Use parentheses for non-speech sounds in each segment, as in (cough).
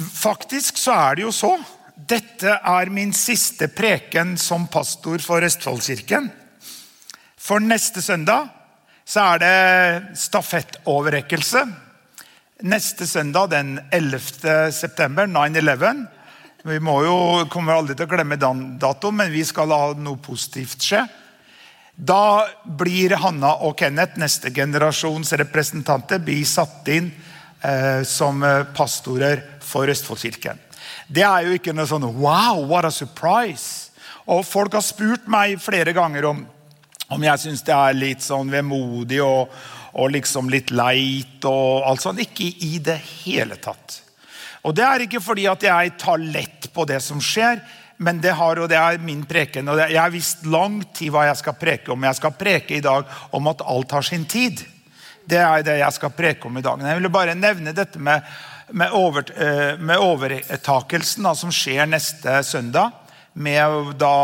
Faktisk så er det jo så. Dette er min siste preken som pastor for Østfoldkirken. For neste søndag så er det stafettoverrekkelse. Neste søndag, den 11. september, 9-11. Vi må jo, kommer aldri til å glemme den datoen, men vi skal la noe positivt skje. Da blir Hanna og Kenneth, neste generasjons representanter, blir satt inn eh, som pastorer for Østfoldkirken. Det er jo ikke noe sånn Wow, what a surprise! Og Folk har spurt meg flere ganger om, om jeg syns det er litt sånn vemodig og, og liksom litt leit. og alt sånt. Ikke i det hele tatt. Og Det er ikke fordi at jeg tar lett på det som skjer, men det, har, og det er min preken. og Jeg har visst lang tid hva jeg skal preke om. Jeg skal preke i dag om at alt har sin tid. Det er det jeg skal preke om i dag. Jeg ville bare nevne dette med med, over, eh, med overtakelsen da, som skjer neste søndag. Med da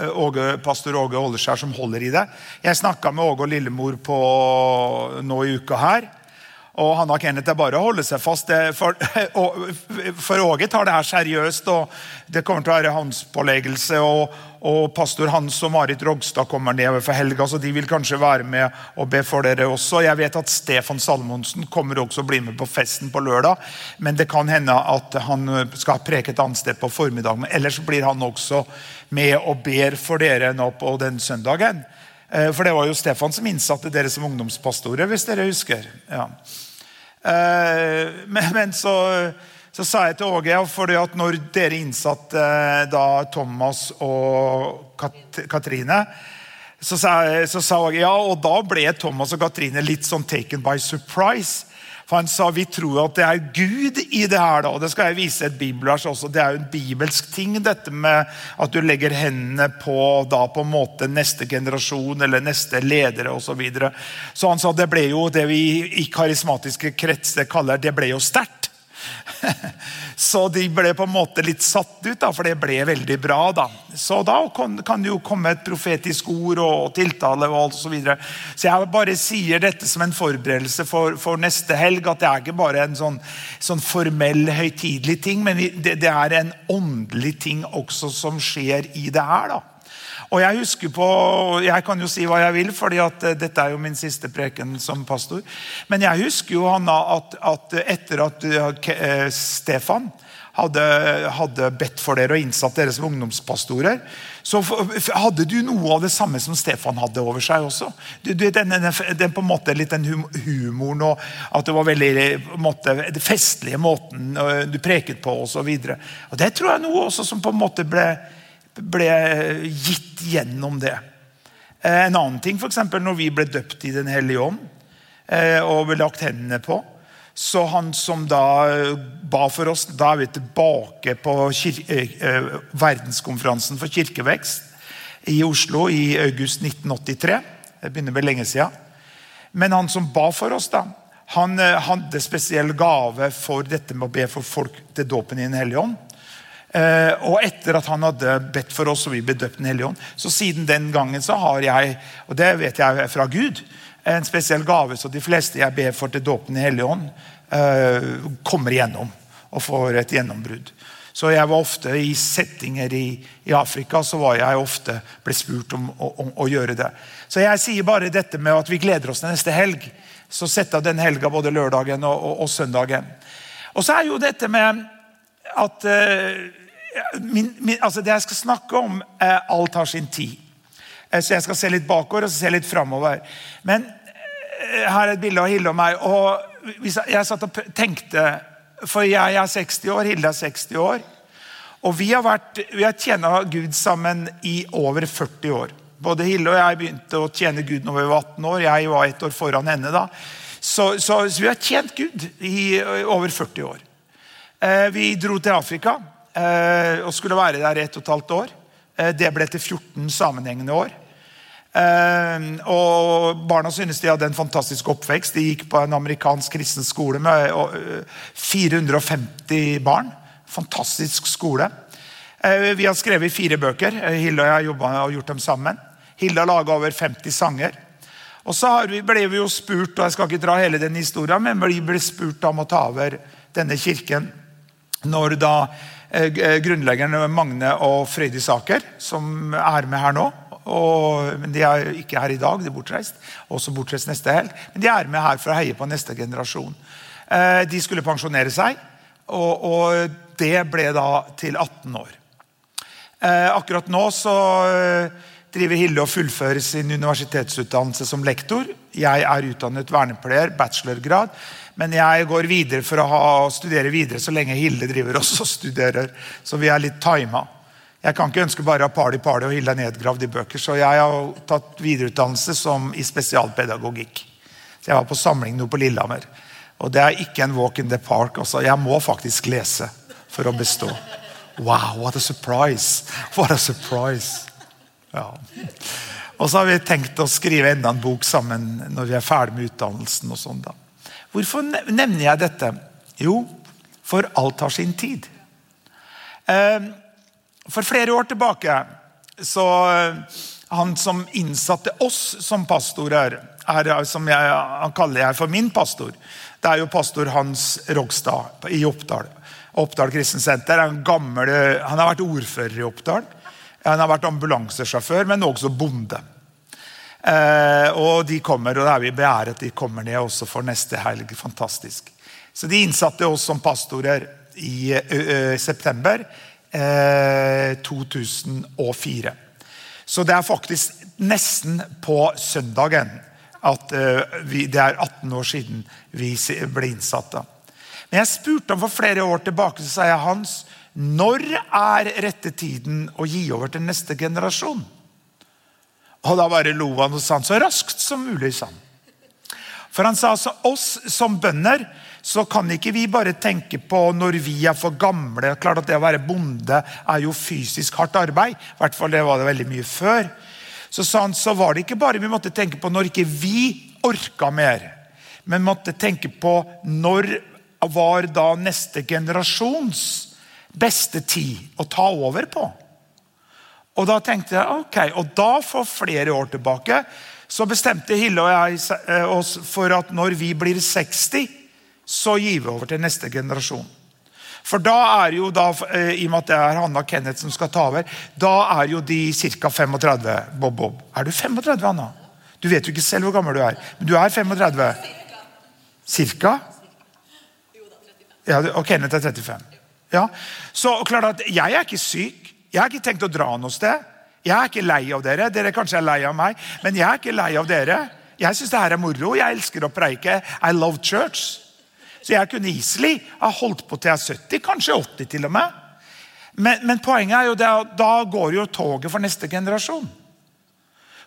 eh, Åge, pastor Åge Åleskjær som holder i det. Jeg snakka med Åge og Lillemor på, nå i uka her. Og Hanna Kenneth er bare å holde seg fast. (laughs) For, Åge tar det her seriøst. og Det kommer til å være hans påleggelse. Og, og pastor Hans og Marit Rogstad kommer ned for helga, så de vil kanskje være med og be for dere også. Jeg vet at Stefan Salmonsen kommer også å bli med på festen på lørdag. Men det kan hende at han skal preke et annet sted på formiddagen. Ellers blir han også med og ber for dere nå på den søndagen. Eh, for det var jo Stefan som innsatte dere som ungdomspastorer, hvis dere husker. Ja. Eh, men, men så, så, sa jeg til Åge fordi at når dere innsatte eh, da Thomas og Kat Katrine så sa, så sa Åge ja, og da ble Thomas og Katrine litt sånn taken by surprise. For Han sa vi tror at det er Gud i det her. da, og Det skal jeg vise et bibelvers også. Det er jo en bibelsk ting, dette med at du legger hendene på da på en måte neste generasjon eller neste ledere osv. Så, videre. så han sa det ble jo det vi i karismatiske kretser kaller det ble jo sterkt. (laughs) Så de ble på en måte litt satt ut, da, for det ble veldig bra. da. Så da kan, det jo komme et profetisk ord og tiltale og alt så videre. Så jeg bare sier dette som en forberedelse for, for neste helg. At det er ikke bare en sånn, sånn formell, høytidelig ting, men det, det er en åndelig ting også som skjer i det her. da. Og Jeg husker på, jeg kan jo si hva jeg vil, fordi at eh, dette er jo min siste preken som pastor. Men jeg husker jo Hanna, at, at etter at uh, Stefan hadde, hadde, bedt for dere og innsatt dere som ungdomspastorer, så hadde du noe av det samme som Stefan hadde over seg også. Du, den, den, den, på en måte litt den humoren og at det var veldig måte, den festlige måten du preket på osv. Det tror jeg noe også som på en måte ble ble gitt gjennom det. Eh, en annen ting, f.eks. når vi ble døpt i Den hellige ånd eh, og ble lagt hendene på. Så han som da eh, ba for oss Da er vi tilbake på verdenskonferansen for kirkevekst i Oslo i august 1983. Det begynner vel lenge siden. Men han som ba for oss, da, han hadde spesiell gave for dette med å be for folk til dåpen i Den hellige ånd. Eh, og etter at han hadde bedt for oss, og vi ble døpt Den hellige ånd, så siden den gangen så har jeg, og det vet jeg fra Gud, en spesiell gave så de fleste jeg ber for til dåpen i Hellige ånd, eh, kommer igjennom og får et gjennombrudd. Så jeg var ofte i settinger i, i Afrika så var jeg ofte ble spurt om, om, å gjøre det. Så jeg sier bare dette med at vi gleder oss til neste helg. Så sett av den helga både lørdagen og, og, og søndagen. Og så er jo dette med at uh, min, min, altså Det jeg skal snakke om, eh, alt har sin tid. Eh, så Jeg skal se litt bakover og se litt framover. Men eh, her er et bilde av Hilde og meg. og Jeg satt og tenkte For jeg er 60 år, Hilde er 60 år. Og vi har, vært, vi har tjena Gud sammen i over 40 år. Både Hilde og jeg begynte å tjene Gud når vi var 18 år. Jeg var ett år foran henne da. Så, så, så vi har tjent Gud i over 40 år. Eh, vi dro til Afrika. Eh, og skulle være der i ett og et halvt år. Eh, det ble til 14 sammenhengende år. Eh, og Barna synes de hadde en fantastisk oppvekst. De gikk på en amerikansk kristen skole med 450 barn. Fantastisk skole. Vi har skrevet fire bøker. Hilde og jeg har jobbet og gjort dem sammen. Hilde har laga over 50 sanger. Og så ble vi jo spurt og jeg skal ikke dra hele den historien, men vi ble spurt om å ta over denne kirken når da grunnleggerne Magne og Frøydis Aker, som er med her nå og, men De er ikke her i dag, de er bortreist. Også bortreist neste helg. Men de er med her for å heie på neste generasjon. Eh, de skulle pensjonere seg, og, og, det ble da til 18 år. Eh, akkurat nå så eh, driver Hilde og fullfører sin universitetsutdannelse som lektor. Jeg er utdannet vernepleier, bachelorgrad. Men jeg går videre for å ha, studere videre så lenge Hilde driver også og studerer. Så vi er litt tima. Jeg kan ikke ønske bare å ha party, party og Hilde er nedgravd i bøker. Så jeg har tatt videreutdannelse som i spesialpedagogikk. Så jeg var på samling nå på Lillehammer. Og det er ikke en walk in the park. Også. Jeg må faktisk lese for å bestå. Wow, what a surprise! What a surprise! Ja. Og så har vi tenkt å skrive enda en bok sammen når vi er ferdig med utdannelsen. og sånn da. Hvorfor nevner jeg dette? Jo, for alt har sin tid. Ehm, for flere år tilbake så eh, Han som innsatte oss som pastorer, er, som jeg, han kaller jeg for min pastor. Det er jo pastor Hans Rogstad i Oppdal. Oppdal Kristensenter. Han, gammel, han har vært ordfører i Oppdal. Han har vært ambulansesjåfør, men også bonde. Eh, og de kommer, og det er vi beæret de kommer ned også for neste helg. Fantastisk. Så de innsatte oss som pastorer i september uh, 2004. Så det er faktisk nesten på søndagen at vi, det er 18 år siden vi ble innsatt. da. Men jeg spurte ham for flere år tilbake, så sa jeg Hans, når er rette tiden å gi over til neste generasjon? Og da bare lo han sa han så raskt som mulig. sa han. For han sa altså oss som bønder så kan ikke vi bare tenke på når vi er for gamle. Klart at Det å være bonde er jo fysisk hardt arbeid. I hvert fall det var det veldig mye før. Så sa han, så var det ikke bare vi måtte tenke på når ikke vi orka mer. Men måtte tenke på når var da neste generasjons beste tid å ta over på. Og da tenkte jeg, ok, og da for flere år tilbake så bestemte Hille og jeg eh, oss for at når vi blir 60, så gir vi over til neste generasjon. For da er jo da, eh, I og med at det er Hanna Kenneth som skal ta over, da er jo de ca. 35. Bob Bob. Er du 35, Hanna? Du vet jo ikke selv hvor gammel du er. Men du er 35? Cirka? Ja, og Kenneth er 35. Ja. Så klart at jeg er ikke syk. Jeg har ikke tenkt å dra noe sted. Jeg er ikke lei av dere. Dere kanskje er lei av meg, men jeg er ikke lei av dere. Jeg syns det her er moro. Jeg elsker å preike. I love church. Så jeg kunne easily ha holdt på til jeg er 70, kanskje 80 til og med. Men, men poenget er jo det, da går jo toget for neste generasjon.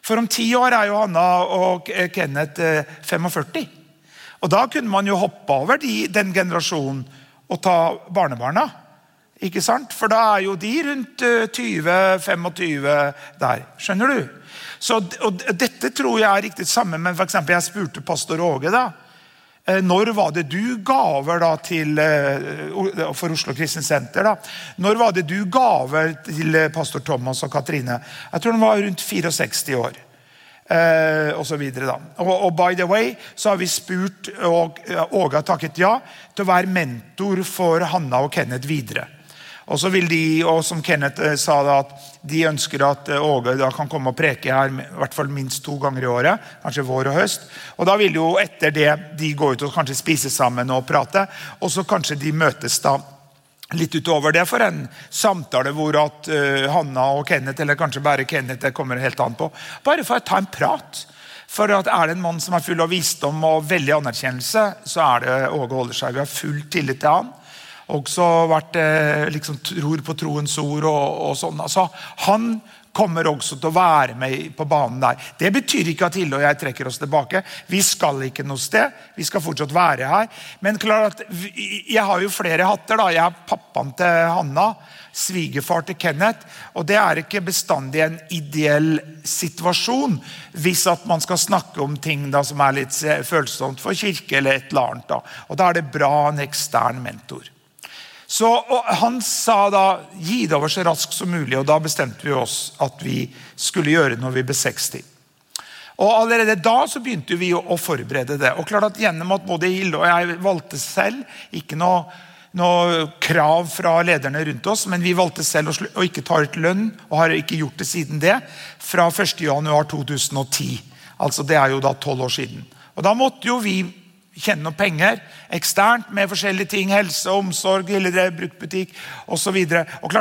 For om ti år er jo Hanna og Kenneth 45. Eh, og da kunne man jo hoppe over de, den generasjonen og ta barnebarna. Ikke sant? For da er jo de rundt 20-25 eh, der. Skjønner du? Så, og Dette tror jeg er riktig samme, men for eksempel, jeg spurte pastor Åge. da, eh, Når var det du gaver da til, eh, for Oslo Kristent Senter? da, Når var det du gaver til pastor Thomas og Katrine? Jeg tror de var rundt 64 år. Eh, og, så videre, da. Og, og, by the way så har vi spurt, og Åge har takket ja, til å være mentor for Hanna og Kenneth videre. Og så vil de, og som Kenneth eh, sa, da, at de ønsker at eh, Åge da kan komme og preke her i hvert fall minst to ganger i året. Kanskje vår og høst. Og da vil jo etter det de gå ut og kanskje spise sammen og prate. Og så kanskje de møtes da litt utover det for en samtale hvor at uh, Hanna og Kenneth, eller kanskje bare Kenneth, det kommer helt an på, bare for å ta en prat. For at Er det en mann som er full av visdom og veldig anerkjennelse, så er det Åge Holderskjær. Vi har full tillit til han også vært eh, liksom, tror på troens ord og, og sånn. Altså, han kommer også til å være med på banen der. Det betyr ikke at Hilde og jeg trekker oss tilbake. Vi skal ikke noe sted. Vi skal fortsatt være her. Men klart at jeg har jo flere hatter. da. Jeg er pappaen til Hanna. Svigerfar til Kenneth. Og det er ikke bestandig en ideell situasjon hvis at man skal snakke om ting da, som er litt følsomt for kirke eller et eller annet. Da. Og da er det bra en ekstern mentor. Så Han sa da gi det over så raskt som mulig, og da bestemte vi oss at vi skulle gjøre det når vi ble 60. Og Allerede da så begynte vi å forberede det. Og klart at Gjennom at både Hilde og jeg valgte selv, ikke noe noe krav fra lederne rundt oss, men vi valgte selv å, å ikke ta ut lønn, og har ikke gjort det siden det, fra 1.1.2010. Altså Det er jo da tolv år siden. Og Da måtte jo vi tjene noen penger eksternt med forskjellige ting. Helse, omsorg, lille bruktbutikk osv.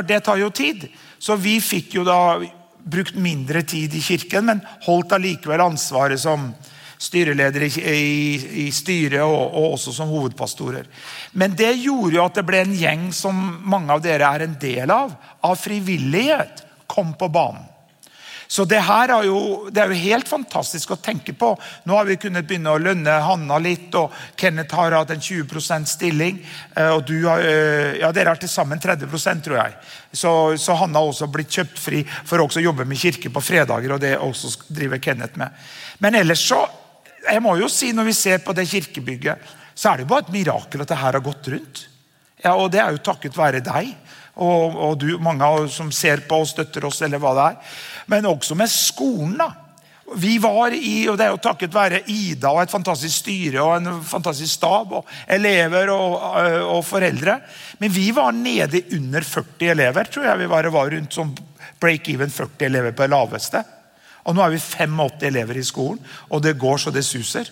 Det tar jo tid. Så vi fikk jo da brukt mindre tid i kirken, men holdt allikevel ansvaret som styreleder i, i, i styret og, og, også som hovedpastorer. Men det gjorde jo at det ble en gjeng som mange av dere er en del av, av frivillighet, kom på banen. Så det her er jo, det er jo helt fantastisk å tenke på. Nå har vi kunnet begynne å lønne Hanna litt, og Kenneth har hatt en 20% stilling. Eh, og du har, eh, ja, Dere har til sammen 30% tror jeg. Så, så Hanna har også blitt kjøpt fri for å jobbe med kirke på fredager. og det også driver Kenneth med. Men ellers så, jeg må jo si når vi ser på det kirkebygget, så er det jo bare et mirakel at det her har gått rundt. Ja, Og det er jo takket være deg og, og du, mange som ser på og støtter oss, eller hva det er. Men også med skolen. da. Vi var i, og Det er jo takket være Ida og et fantastisk styre og en fantastisk stab. og Elever og, og foreldre. Men vi var nede under 40 elever. tror jeg vi var, var rundt som break-even 40 elever på det laveste. Og Nå er vi 85 elever i skolen, og det går så det suser.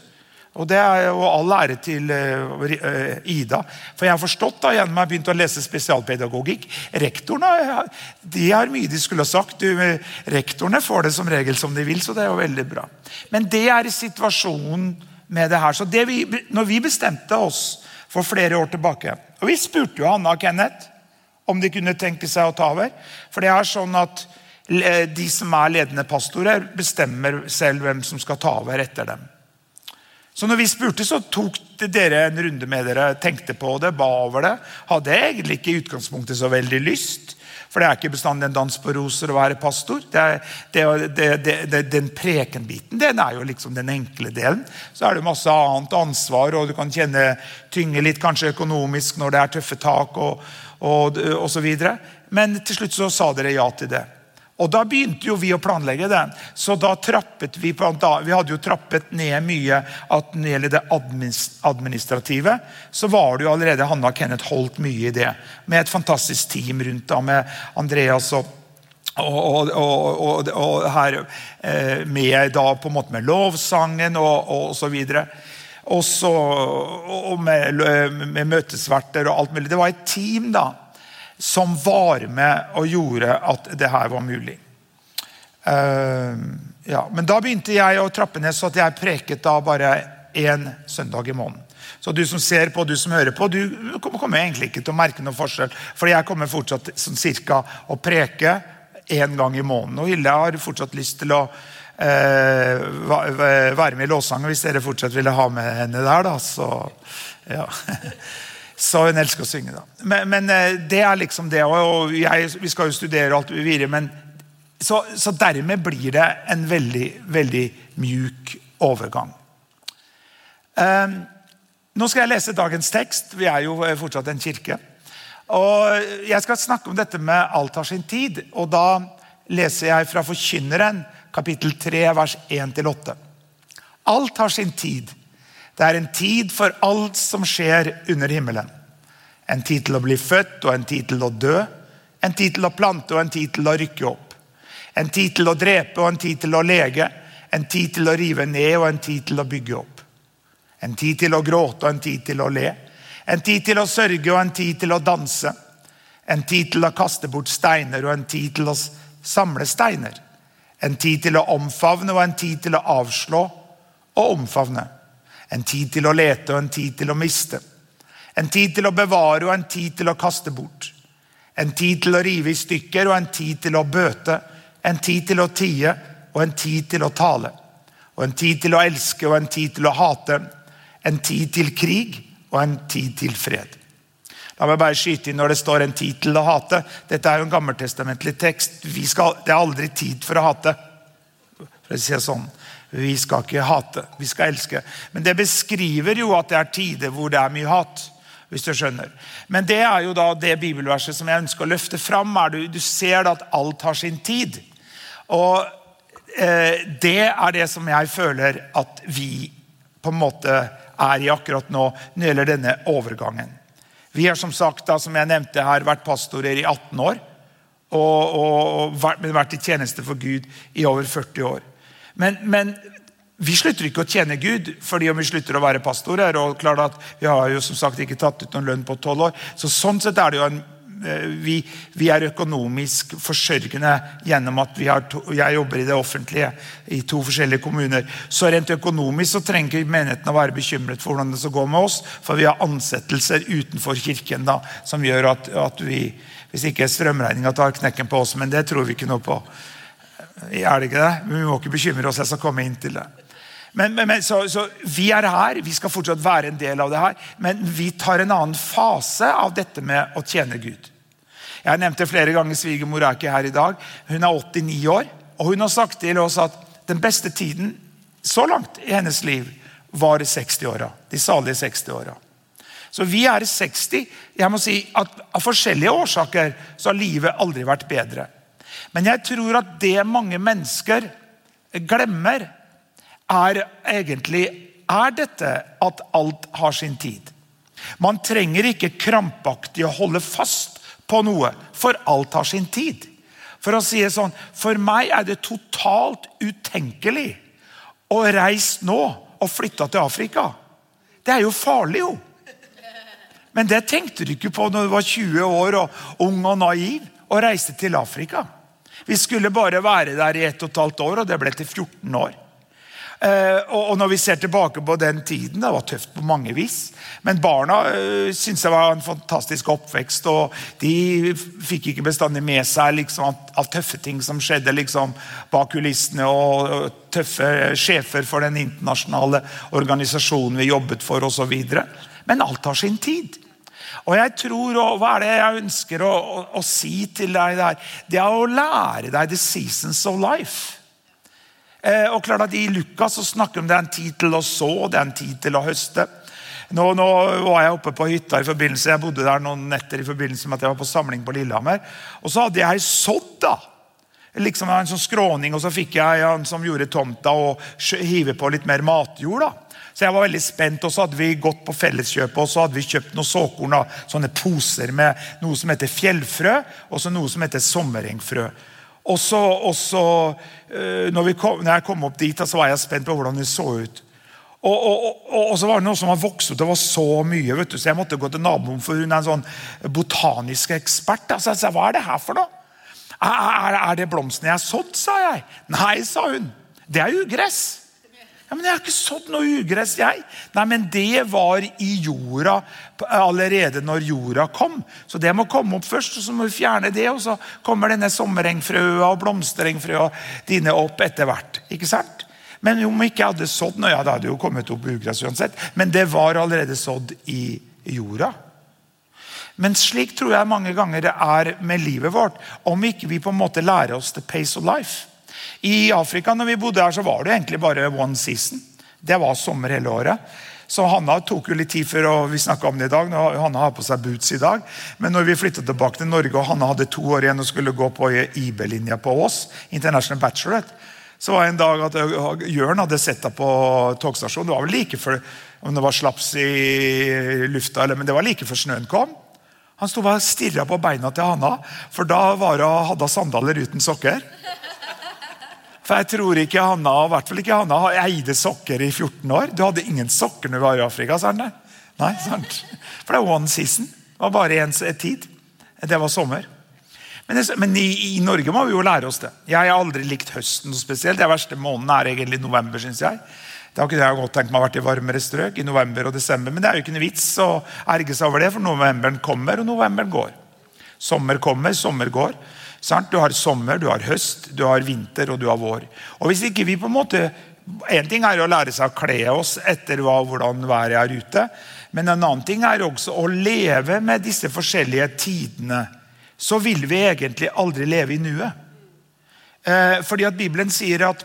Og det er jo all ære til uh, Ida. For jeg har forstått da, gjennom jeg har begynt å lese spesialpedagogikk Rektorene de har mye de skulle ha sagt. Du, rektorene får det som regel som de vil, så det er jo veldig bra. Men det er situasjonen med det her. Så det vi, når vi bestemte oss for flere år tilbake Og vi spurte jo Hanna og Kenneth om de kunne tenke seg å ta over. For det er sånn at de som er ledende pastorer, bestemmer selv hvem som skal ta over etter dem. Så når vi spurte, så tok dere en runde med dere, tenkte på det, ba over det. Hadde egentlig ikke i utgangspunktet så veldig lyst. For det er ikke bestandig en dans på roser å være pastor. Det er, det, det, den prekenbiten den er jo liksom den enkle delen. Så er det masse annet ansvar, og du kan kjenne tynge litt kanskje økonomisk når det er tøffe tak. og, og, og så videre. Men til slutt så sa dere ja til det. Og Da begynte jo vi å planlegge det. Så da trappet Vi på, vi hadde jo trappet ned mye at når det gjelder det administrative, så var det jo allerede Hanna og Kenneth holdt mye i det. Med et fantastisk team rundt da, med Andreas og og, og, og, og, her eh, med da på en måte med lovsangen og, og, så videre. Også, og med, med møtesverter og alt mulig. Det var et team da, som var med og gjorde at det her var mulig. Uh, ja. Men da begynte jeg å trappe ned, så at jeg preket da bare én søndag i måneden. Så du som ser på, du som hører på, du kommer egentlig ikke til å merke noen forskjell. For jeg kommer fortsatt sånn cirka å preke én gang i måneden. Og Hilde har fortsatt lyst til å eh, være med i lovsangen hvis dere fortsatt ville ha med henne der. da, så ja. (laughs) Så hun elsker å synge, da. Men, men eh, det er liksom det. Og jeg, vi skal jo studere alt videre, men så, så, dermed blir det en veldig, veldig mjuk overgang. Um, nå skal jeg lese dagens tekst. Vi er jo eh, fortsatt en kirke. Og Jeg skal snakke om dette med alt har sin tid. og Da leser jeg fra Forkynneren, kapittel 3, vers 1-8. Alt har sin tid. Det er en tid for alt som skjer under himmelen. En tid til å bli født og en tid til å dø. En tid til å plante og en tid til å rykke opp. En tid til å drepe og en tid til å lege. En tid til å rive ned og en tid til å bygge opp. En tid til å gråte og en tid til å le. En tid til å sørge og en tid til å danse. En tid til å kaste bort steiner og en tid til å samle steiner. En tid til å omfavne og en tid til å avslå og omfavne. En tid til å lete og en tid til å miste. En tid til å bevare og en tid til å kaste bort. En tid til å rive i stykker og en tid til å bøte. En tid til å tie og en tid til å tale. Og en tid til å elske og en tid til å hate. En tid til krig og en tid til fred. La meg bare skyte inn når det står 'en tid til å hate'. Dette er jo en gammeltestamentlig tekst. Skal, det er aldri tid for å hate. For å si det sånn. Vi skal ikke hate, vi skal elske. Men det beskriver jo at det er tider hvor det er mye hat. hvis du skjønner. Men det er jo da det bibelverset som jeg ønsker å løfte fram. Du, du ser at alt har sin tid. Og eh, det er det som jeg føler at vi på en måte er i akkurat nå når det gjelder denne overgangen. Vi har som sagt, da, som jeg nevnte her, vært pastorer i 18 år. Og, og, og vært, vært, i tjeneste for Gud i over 40 år. Men, men, vi slutter ikke å tjene Gud fordi om vi slutter å være pastorer. og klart at Vi har jo som sagt ikke tatt ut noen lønn på tolv år. Så sånn sett er det jo en Eh, vi, vi, er økonomisk forsørgende gjennom at to, jeg jobber i det offentlige i to forskjellige kommuner. Så rent økonomisk så trenger ikke menigheten å være bekymret for hvordan det skal gå med oss, for vi har ansettelser utenfor kirken da, som gjør at, at vi Hvis ikke strømregninga tar knekken på oss, men det tror vi ikke noe på. Er det ikke det? Vi må ikke bekymre oss. Jeg skal komme inn til det. Men, men, men så, så, Vi er her, vi skal fortsatt være en del av det her, men vi tar en annen fase av dette med å tjene Gud. Jeg nevnte flere ganger Svigermor er ikke her i dag. Hun er 89 år, og hun har sagt til oss at den beste tiden så langt i hennes liv var 60-åra. De salige 60-åra. Så vi er 60. Jeg må si at Av forskjellige årsaker så har livet aldri vært bedre. Men jeg tror at det mange mennesker glemmer, er egentlig er dette at alt har sin tid. Man trenger ikke krampaktig å holde fast på noe, for alt har sin tid. For å si det sånn, for meg er det totalt utenkelig å reise nå og flytte til Afrika. Det er jo farlig, jo. Men det tenkte du ikke på når du var 20 år og ung og naiv og reiste til Afrika. Vi skulle bare være der i ett og et halvt år, og det ble til 14 år. Eh, og når vi ser tilbake på den tiden, det var tøft på mange vis. Men barna uh, syntes det var en fantastisk oppvekst. og De fikk ikke bestandig med seg liksom, av tøffe ting som skjedde liksom, bak kulissene. Og tøffe sjefer for den internasjonale organisasjonen vi jobbet for osv. Men alt har sin tid. Og jeg tror, og Hva er det jeg ønsker å, å, å si til deg der? Det er å lære deg the seasons of life. Eh, og klart at I Lukas så snakker om det er en tid til å så, det er en tid til å høste. Nå, nå, var jeg oppe på hytta i forbindelse, jeg bodde der noen netter i forbindelse med at jeg var på samling på Lillehammer. Og så hadde jeg sådd. da. Liksom en sånn skråning, og så fikk jeg han som gjorde tomta, og hive på litt mer matjord. da. Jeg var veldig spent, og så hadde vi gått på Felleskjøpet og så hadde vi kjøpt noen såkorn. Sånne poser med noe som heter fjellfrø, og så noe som heter sommerengfrø. Og så, og så eh, når, kom, når, jeg kom opp dit, så var jeg spent på hvordan det så ut. Og, og, og så var det noe som har vokst ut. Det var så mye. vet du, Så jeg måtte gå til naboen, for hun er en sånn botanisk ekspert. Så jeg sa, Hva er det her for noe? Er, er, er det blomstene jeg har sådd? sa jeg. Nei, sa hun. Det er ugress. Ja, men 'Jeg har ikke sådd noe ugress, jeg.' Nei, men det var i jorda allerede når jorda kom. Så det må komme opp først, og så må vi fjerne det. Og så kommer denne sommerengfrøa og blomsterengfrøa dine opp etter hvert. Ikke sant? Men om jeg ikke hadde sådd noe, ja, det hadde jo kommet opp ugress uansett. Men det var allerede sådd i jorda. Men slik tror jeg mange ganger det er med livet vårt. Om ikke vi på en måte lærer oss the pace of life. I Afrika når vi bodde her, så var det egentlig bare one season. Det var sommer hele året. Så Hanna tok jo litt tid før og vi om det i dag. Hanna har på seg boots i dag. Men når vi flyttet tilbake til Norge og Hanna hadde to år igjen og skulle gå på IB-linja på Ås, International Bachelorette, så var det en dag at Jørn hadde sett henne på togstasjonen. Det var vel like før om det var slaps i lufta, men det var like før snøen kom. Han sto og stirra på beina til Hanna, for da var hun, hadde hun sandaler uten sokker. For jeg tror ikke Hanna i hvert fall ikke Hanna, eide sokker i 14 år. Du hadde ingen sokker når du var i Afrika, sa han det? Nei, sant? For det er one season. Det var bare én tid. Det var sommer. Men, det, men i, i, Norge må vi jo lære oss det. Jeg har aldri likt høsten noe spesielt. Den verste måneden er egentlig november, syns jeg. Da kunne jeg godt tenkt meg å vært i varmere strøk i november og desember. Men det er jo ikke noe vits å erge seg over det, for novemberen kommer, og novemberen går. Sommer kommer, sommer går. Du har sommer, du har høst, du har vinter og du har vår. Og hvis ikke vi på en måte En ting er å lære seg å kle oss etter hva, hvordan været er ute. Men en annen ting er også å leve med disse forskjellige tidene. Så vil vi egentlig aldri leve i nuet. Eh, fordi at Bibelen sier at,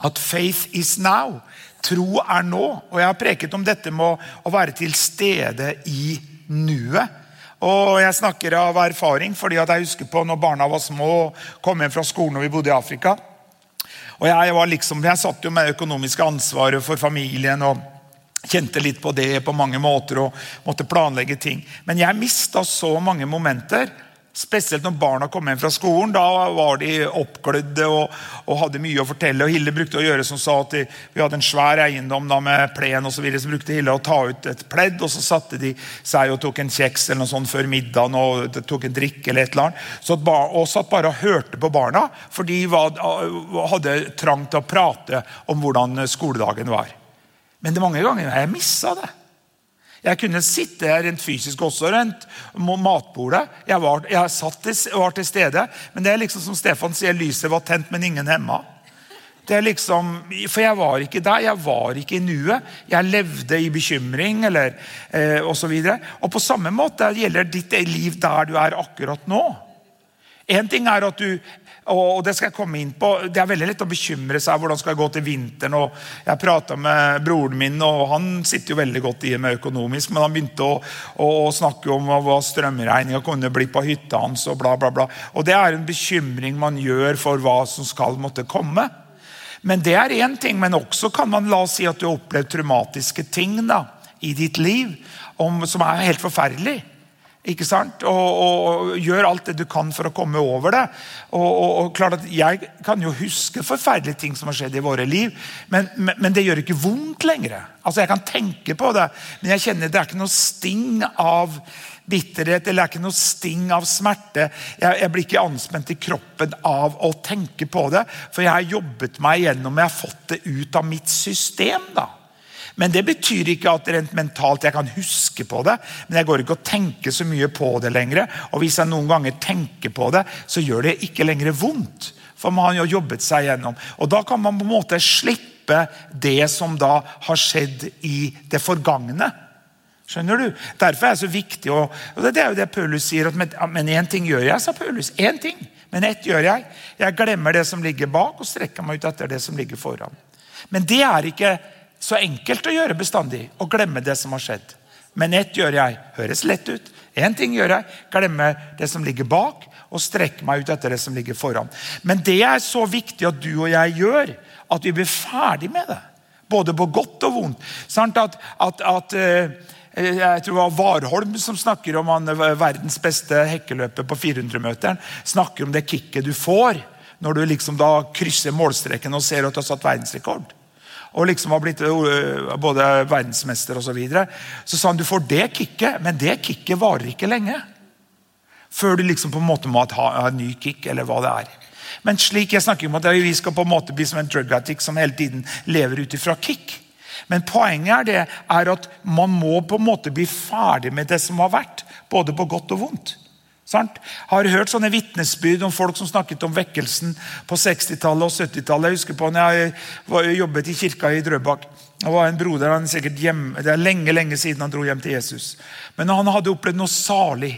at 'faith is now'. Tro er nå. Og Jeg har preket om dette med å, å være til stede i nuet. Og jeg snakker av erfaring, fordi jeg husker på når barna var små og kom hjem fra skolen og vi bodde i Afrika. Og Jeg var liksom, jeg satt jo med økonomiske ansvaret for familien. og kjente litt på det på mange måter og måtte planlegge ting. Men jeg mista så mange momenter Spesielt når barna kom hjem fra skolen. Da var de oppglødde og, og, hadde mye å fortelle. og Hilde brukte å gjøre som sa at de, Vi hadde en svær eiendom da med plen og så, videre, så brukte Hilde å ta ut et pledd, og så satte de seg og tok en kjeks eller noe sånt før middagen og tok en drikk eller et eller annet. Så bar, og satt bare og hørte på barna, for de var, hadde trang til å prate om hvordan skoledagen var. Men det mange ganger jeg missa det. Jeg kunne sitte rent fysisk også rundt matbordet. Jeg var, jeg satt til, var til stede. Men det er liksom som Stefan sier, lyset var tent, men ingen hemma. Det er liksom, For jeg var ikke der. Jeg var ikke i nuet. Jeg levde i bekymring eller eh, osv. Og, og på samme måte gjelder ditt liv der du er akkurat nå. En ting er at du og Det skal jeg komme inn på. Det er veldig lett å bekymre seg hvordan skal jeg gå til vinteren. og Jeg prata med broren min, og han sitter jo veldig godt i med økonomisk. Men han begynte å, å snakke om hva strømregninga kunne bli på hytta hans. og bla bla bla. Og Det er en bekymring man gjør for hva som skal måtte komme. Men det er én ting. Men også kan man la oss si at du har opplevd traumatiske ting da, i ditt liv om, som er helt forferdelig. Ikke sant? Og, og, og, gjør alt det du kan for å komme over det. Og, og, klart at Jeg kan jo huske forferdelige ting som har skjedd i våre liv, men, men, men, det gjør ikke vondt lenger. Altså Jeg kan tenke på det, men jeg kjenner det er ikke noe sting av bitterhet eller det er ikke noe sting av smerte. Jeg, jeg blir ikke anspent i kroppen av å tenke på det, for jeg har jobbet meg gjennom, jeg har fått det ut av mitt system. da. Men det betyr ikke at rent mentalt jeg kan huske på det. Men jeg går ikke og tenker så mye på det lenger. Og hvis jeg noen ganger tenker på det, så gjør det ikke lenger vondt. For man har jo jobbet seg gjennom. Og da kan man på en måte slippe det som da har skjedd i det forgangne. Skjønner du? Derfor er det så viktig å, og Det er jo det Paulus sier. At, men én ting gjør jeg, sa Paulus. Én ting. Men ett gjør jeg. Jeg glemmer det som ligger bak, og strekker meg ut etter det som ligger foran. Men det er ikke så enkelt å gjøre bestandig å glemme det som har skjedd. Men ett gjør jeg. Høres lett ut. Én ting gjør jeg. Glemme det som ligger bak, og strekke meg ut etter det som ligger foran. Men det er så viktig at du og jeg gjør, at vi blir ferdig med det. Både på godt og vondt. At, at, at, eh, jeg tror det var Warholm som snakker om han, eh, verdens beste hekkeløper på 400-meteren. Snakker om det kicket du får når du liksom krysser målstreken og ser at du har satt verdensrekord og liksom har blitt eh, både verdensmester osv. Så, videre. så sa han du får det kicket, men det kicket varer ikke lenge. Før du liksom på en måte må ha en ny kick, eller hva det er. Men slik jeg snakker om at vi skal på en måte bli som en drug addict som hele tiden lever ut ifra kick. Men poenget er, det, er at man må på en måte bli ferdig med det som har vært. Både på godt og vondt. Sant? Har hørt sånne vitnesbyrd om folk som snakket om vekkelsen på 60-tallet og 70-tallet. Jeg husker på når jeg var, jobbet i kirka i Drøbak. Det var en broder, han sikkert hjem, Det er lenge lenge siden han dro hjem til Jesus. Men han hadde opplevd noe salig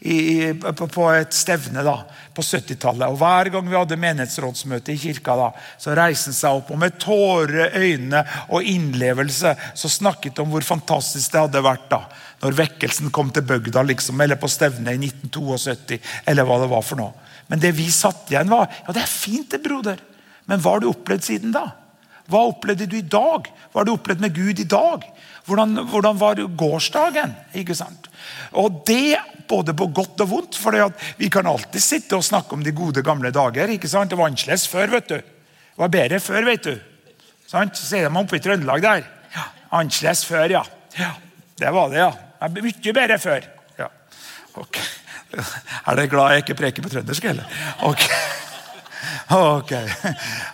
i, på et stevne da, på 70-tallet. Og Hver gang vi hadde menighetsrådsmøte i kirka, da, så reiste han seg opp og med tårer øyne og innlevelse så snakket om hvor fantastisk det hadde vært da, når vekkelsen kom til bygda, liksom, eller på stevnet i 1972, eller hva det var for noe. Men det vi satt igjen, var ja, det er fint, det, broder. Men hva har du opplevd siden da? Hva opplevde du i dag? Hva har du opplevd med Gud i dag? Hvordan, hvordan var gårsdagen? Ikke sant? Og det både på godt og vondt. For vi kan alltid sitte og snakke om de gode, gamle dager. ikke sant? Det var annerledes før. vet du. Det var bedre før, vet du. Sant? Så sier de oppe i Trøndelag der. Ja, Annerledes før, ja. ja. Det var det, ja. Det mye bedre før. Ja. Ok. Er dere glad jeg ikke preker på trøndersk, eller? Ok. Ok.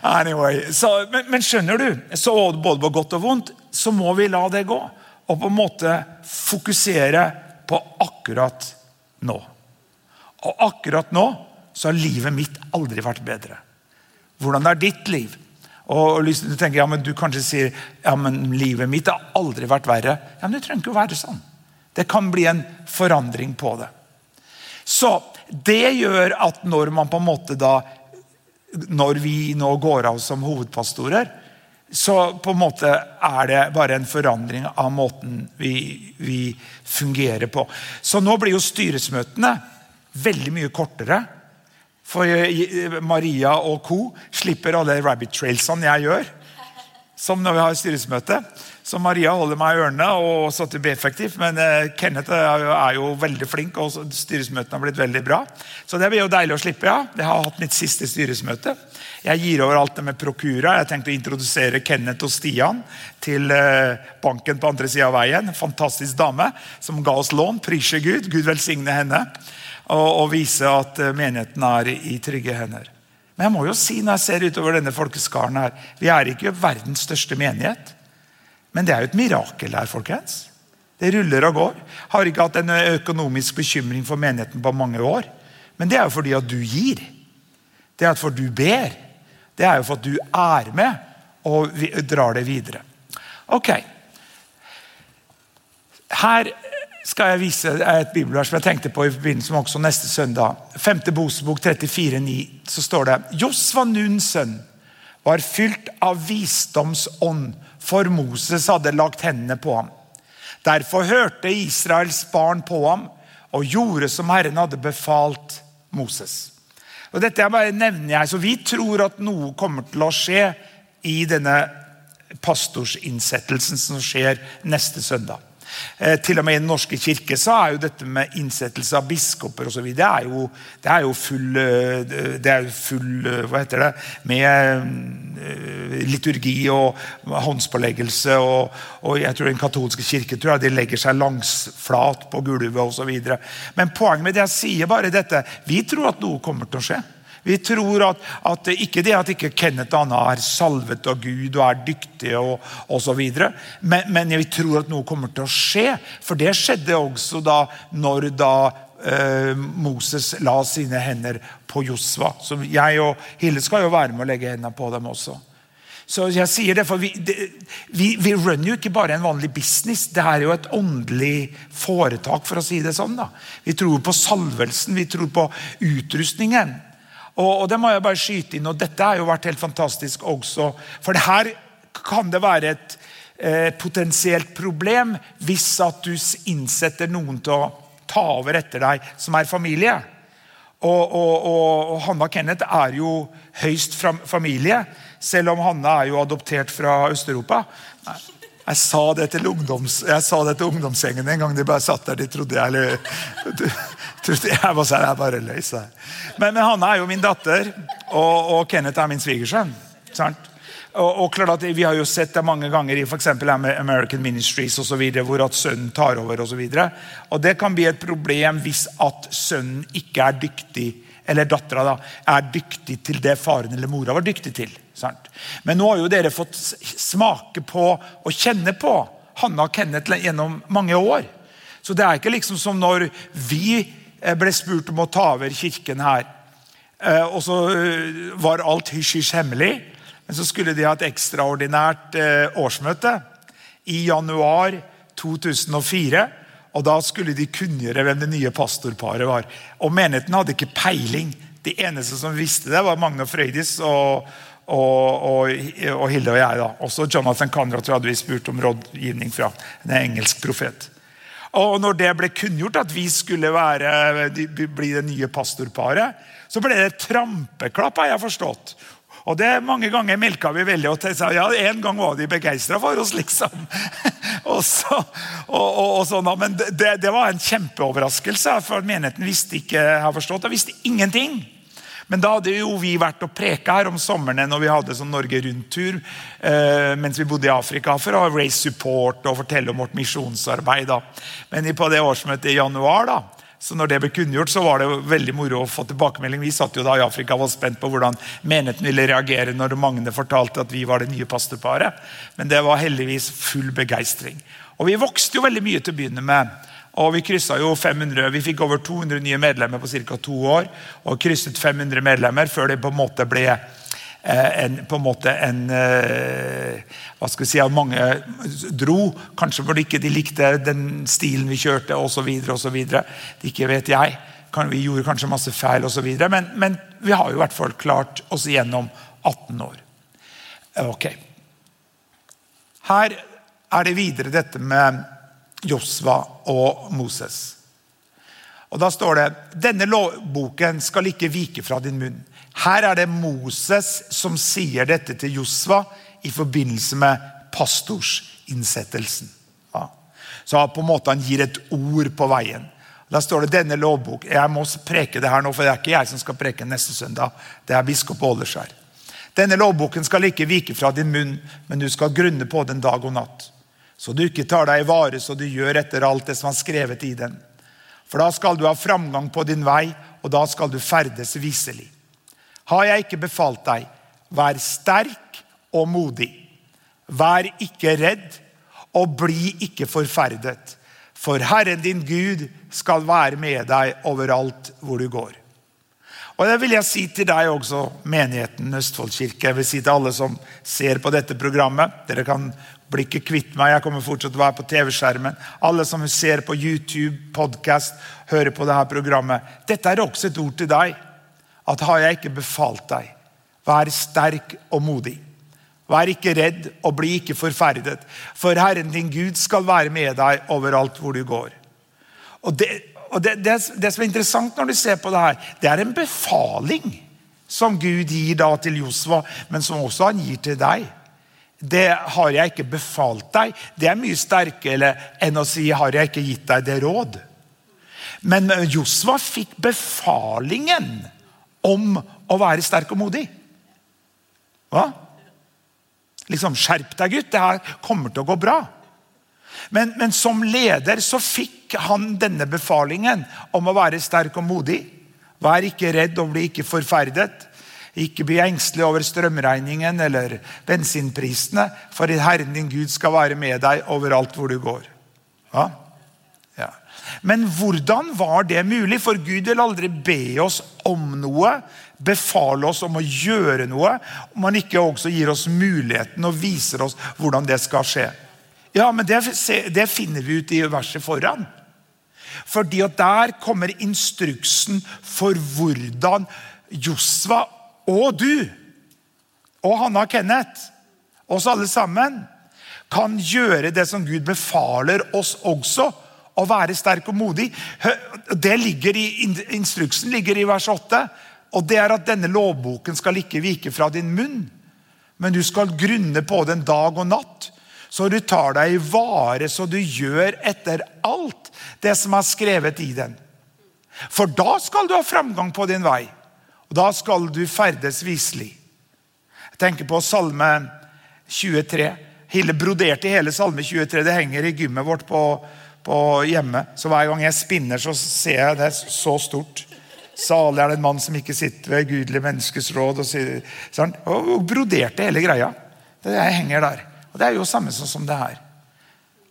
Anyway. Så, men, men, skjønner du, så både på godt og vondt, så må vi la det gå. Og på en måte fokusere på akkurat nå. Og akkurat nå så har livet mitt aldri vært bedre. Hvordan er ditt liv? Og Du tenker ja, men du kanskje sier ja, men livet mitt har aldri vært verre. Ja, men Det trenger ikke å være sånn. Det kan bli en forandring på det. Så det gjør at når man på en måte da Når vi nå går av som hovedpastorer, så på en måte er det bare en forandring av måten vi, vi fungerer på. Så nå blir jo styresmøtene veldig mye kortere. For Maria og co. slipper alle rabbit trailsene jeg gjør. Som når vi har styresmøte. Så Maria holder meg i ørene og så til B-effektivt. Men eh, Kenneth er jo, er jo, veldig flink, og styresmøtene har blitt veldig bra. Så det blir jo deilig å slippe. ja. Jeg har hatt mitt siste styresmøte. Jeg gir over alt det med Procura. Jeg tenkte å introdusere Kenneth og Stian til eh, banken på andre sida av veien. En fantastisk dame som ga oss lån. Prise Gud. Gud velsigne henne. Og, og vise at eh, menigheten er i trygge hender. Men jeg må jo si når jeg ser utover denne folkeskaren her, Vi er ikke verdens største menighet. Men det er jo et mirakel her, folkens. Det ruller og går. Har ikke hatt en økonomisk bekymring for menigheten på mange år. Men det er jo fordi at du gir. Det er fordi du ber. Det er jo for at du er med og drar det videre. Ok. Her skal jeg vise et bibelvers som jeg tenkte på i forbindelse med også neste søndag. 5. Bosebok 34,9 så står det Josva Nuns sønn var fylt av visdomsånd for Moses hadde lagt hendene på ham. Derfor hørte Israels barn på ham og gjorde som Herren hadde befalt Moses. Og Dette bare nevner jeg, så Vi tror at noe kommer til å skje i denne pastorsinnsettelsen som skjer neste søndag. Eh, til og med i Den norske kirke så er jo dette med innsettelse av biskoper videre, det, er jo, det er jo full, eh, det er full eh, Hva heter det? Med liturgi og håndspåleggelse. Og, og jeg tror Den katolske kirke tror jeg de legger seg langsflat på gulvet osv. Men poenget med det jeg sier, bare dette Vi tror at noe kommer til å skje. Vi tror at, at ikke det at ikke Kenneth Anna er salvet av Gud og er dyktig og osv. Men, men vi tror at noe kommer til å skje. For det skjedde også da når da eh, Moses la sine hender på Josva. Så jeg og Hille skal jo være med å legge hendene på dem også. Så jeg sier det, for vi, det, vi, vi runner jo ikke bare en vanlig business. Det er jo et åndelig foretak, for å si det sånn. da. Vi tror på salvelsen, vi tror på utrustningen. Og, og, det må jeg bare skyte inn, og Dette har jo vært helt fantastisk også. For her kan det være et eh, potensielt problem hvis at du innsetter noen til å ta over etter deg som er familie. Og, og, og Hanna Kenneth er jo høyst familie, selv om Hanna er jo adoptert fra Øst-Europa. Jeg sa det til, ungdoms, jeg sa det til ungdomsgjengen en gang. De bare satt der. De trodde jeg eller, jeg bare, jeg bare løs. Men, men Hanna er jo min datter, og, og Kenneth er min svigersønn. Og, og, klart at Vi har jo sett det mange ganger i for American Ministries og så videre, hvor at sønnen tar over. Og, så videre. og Det kan bli et problem hvis at sønnen ikke er dyktig eller dattera er dyktig til det faren eller mora var dyktig til. Sant? Men nå har jo dere fått smake på og kjenne på Hanna og Kenneth gjennom mange år. Så det er ikke liksom som når vi ble spurt om å ta over kirken her. Eh, og så eh, var alt hysj-hysj hemmelig. Men så skulle de ha et ekstraordinært årsmøte i januar 2004. Og Da skulle de kunngjøre hvem det nye pastorparet var. Og Menigheten hadde ikke peiling. De eneste som visste det, var Magne Frøydis og, og, og, og, Hilde og jeg. da. Også Jonathan Conrad hadde vi spurt om rådgivning fra. En engelsk profet. Og når det ble kunngjort at vi skulle være, bli det nye pastorparet, så ble det trampeklapp, har jeg forstått. Og det Mange ganger melka vi veldig. og sa, ja, En gang var de begeistra for oss, liksom. (laughs) og så, og, og, og sånn, men det, det, var en kjempeoverraskelse, for menigheten visste ikke, jeg har forstått, visste ingenting. Men da hadde jo vi vært og preka her om somrene når vi hadde sånn Norge Rundt-tur eh, mens vi bodde i Afrika, for å raise support og fortelle om vårt misjonsarbeid. da. Men på det årsmøtet i januar da, så når det ble kunngjort, så var det veldig moro å få tilbakemelding. Vi satt jo da i Afrika og var spent på hvordan menigheten ville reagere når Magne fortalte at vi var det nye pastorparet. Men det var heldigvis full begeistring. Og vi vokste jo veldig mye til å begynne med. Og Vi krysset jo 500, vi fikk over 200 nye medlemmer på ca. to år. Og krysset 500 medlemmer før det på en måte ble Eh, en, på en måte en eh, hva skal vi si, at Mange dro, kanskje fordi ikke de likte den stilen vi kjørte osv. Ikke vet jeg. Vi gjorde kanskje masse feil osv. Men, men vi har jo i hvert fall klart oss gjennom 18 år. Ok. Her er det videre dette med Josva og Moses. Og Da står det denne lovboken skal ikke vike fra din munn. Her er det Moses som sier dette til Josva i forbindelse med pastorsinnsettelsen. Ja. Så på en måte han gir et ord på veien. Da står det denne lovbok. Jeg må preke det her nå, for det er ikke jeg som skal preke neste søndag. Det er biskop Åleskjær. Denne lovboken skal ikke vike fra din munn, men du skal grunne på den dag og natt. Så du ikke tar deg i vare så du gjør etter alt det som er skrevet i den. For da skal du ha framgang på din vei, og da skal du ferdes viselig. Har jeg ikke befalt deg, vær sterk og modig. Vær ikke redd, og bli ikke forferdet. For Herren din Gud skal være med deg overalt hvor du går. Og Det vil jeg si til deg også, menigheten Østfoldkirke. Jeg vil si til alle som ser på dette programmet. Dere kan bli ikke kvitt meg, jeg kommer fortsatt å være på TV-skjermen. Alle som ser på YouTube, podkast, hører på dette programmet. Dette er også et ord til deg. At har jeg ikke befalt deg, vær sterk og modig. Vær ikke redd og bli ikke forferdet, for Herren din Gud skal være med deg overalt hvor du går. Og det, og det, det, det, som er interessant når du ser på det her, det er en befaling som Gud gir da til Josva, men som også han gir til deg. Det har jeg ikke befalt deg. Det er mye sterkere enn å si har jeg ikke gitt deg det råd. Men Josva fikk befalingen om å være sterk og modig. Hva? Liksom, Skjerp deg, gutt. Det her kommer til å gå bra. Men, men, som leder så fikk han denne befalingen om å være sterk og modig. Vær ikke redd og bli ikke forferdet. Ikke bli engstelig over strømregningen eller bensinprisene, for Herren din Gud skal være med deg overalt hvor du går. Ja? Ja. Men hvordan var det mulig? For Gud vil aldri be oss om noe, befale oss om å gjøre noe, om han ikke også gir oss muligheten og viser oss hvordan det skal skje. Ja, men det, det finner vi ut i verset foran. Fordi at Der kommer instruksen for hvordan Josva og du og Hanna Kenneth, oss alle sammen, kan gjøre det som Gud befaler oss også. Å være sterk og modig. Det ligger i, Instruksen ligger i vers 8. Og det er at denne lovboken skal ikke vike fra din munn, men du skal grunne på den dag og natt så du tar deg i vare, så du gjør etter alt det som er skrevet i den. For da skal du ha framgang på din vei, og da skal du ferdes viselig. Jeg tenker på Salme 23. Hille broderte hele Salme 23. Det henger i gymmet vårt på, på hjemme. Så hver gang jeg spinner, så ser jeg det så stort. Salig er det en mann som ikke sitter ved gudelig menneskes råd. Og, sånn. og broderte hele greia. Det henger der. Og Det er jo samme som det her.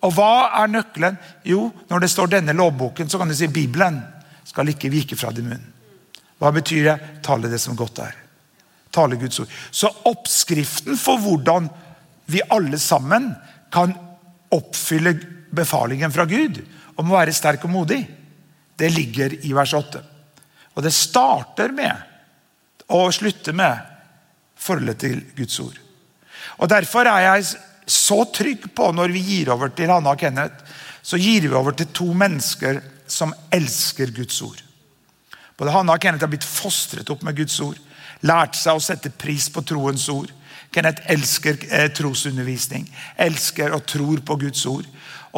Og hva er nøkkelen? Jo, når det står denne lovboken, så kan du si Bibelen skal ikke vike fra din munn. Hva betyr det? Tale det som godt er. Tale Guds ord. Så oppskriften for hvordan vi alle sammen kan oppfylle befalingen fra Gud om å være sterk og modig, det ligger i vers 8. Og det starter med og slutter med forholdet til Guds ord. Og Derfor er jeg så trygg på når vi gir over til Hanna og Kenneth, så gir vi over til to mennesker som elsker Guds ord. Både Hanna og Kenneth har blitt fostret opp med Guds ord. Lært seg å sette pris på troens ord. Kenneth elsker eh, trosundervisning, elsker og tror på Guds ord.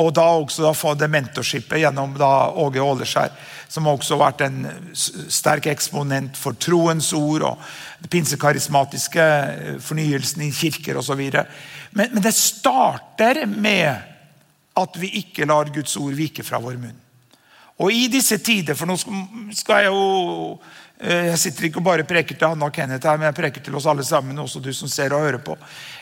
Og da også da få det mentorshipet gjennom da Åge Åleskjær, som også har vært en sterk eksponent for troens ord og den pinsekarismatiske eh, fornyelsen i kirker osv. Men, men det starter med at vi ikke lar Guds ord vike fra vår munn. Og i disse tider, for nå skal jeg jo eh, Jeg sitter ikke og bare preker til Hanna og Kenneth, her, men jeg preker til oss alle sammen. også du som ser og hører på.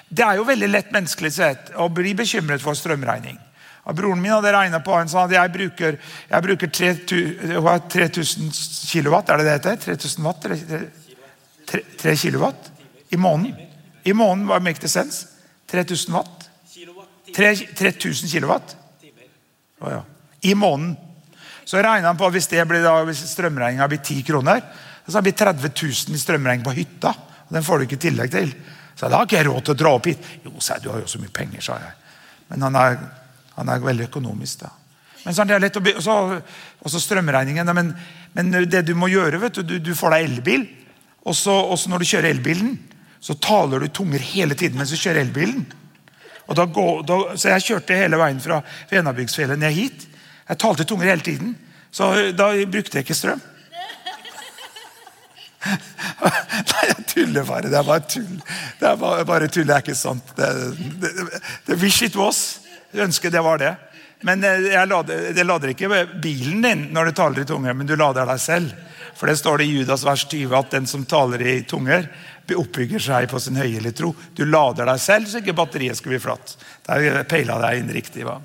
Det er jo veldig lett menneskelig sett å bli bekymret for strømregning. Broren min hadde regna på han sa at jeg bruker, jeg bruker 3000 kilowatt. Er det det heter? 3000 watt? 3, 3 kilowatt i måneden. I måneden, var make the sense? 3000 watt? 3000 kilowatt? Oh, ja. I måneden. Så regna han på hvis, det blir da, hvis strømregninga blir 10 kroner, så blir det 30 000 i strømregning på hytta. og Den får du ikke tillegg til. Så da har ikke jeg råd til å dra opp hit. Jo, sa jeg, du har jo så mye penger, sa jeg. Men han er han er veldig økonomisk. da. Men er det lett å også, også strømregningen. Men, men, det du må gjøre, vet du, du, du får deg elbil. Og så når du kjører elbilen, så taler du tunger hele tiden mens du kjører elbilen. Og da går, da, så jeg kjørte hele veien fra Venabygdsfjellet ned hit. Jeg talte tunger hele tiden. Så da brukte jeg ikke strøm. (laughs) Nei, jeg tuller bare. Det er bare tull. Det er bare, bare tull, det er ikke sant. Det, det, det, wish it was. Jeg ønsker det var det. Men eh, jeg lader, det lader ikke bilen din når du taler i tunger, men du lader deg selv. For det står det i Judas vers 20 at den som taler i tunger, oppbygger seg på sin høyelige tro. Du lader deg selv, så ikke batteriet skal bli flatt. Der peila deg inn riktig. va?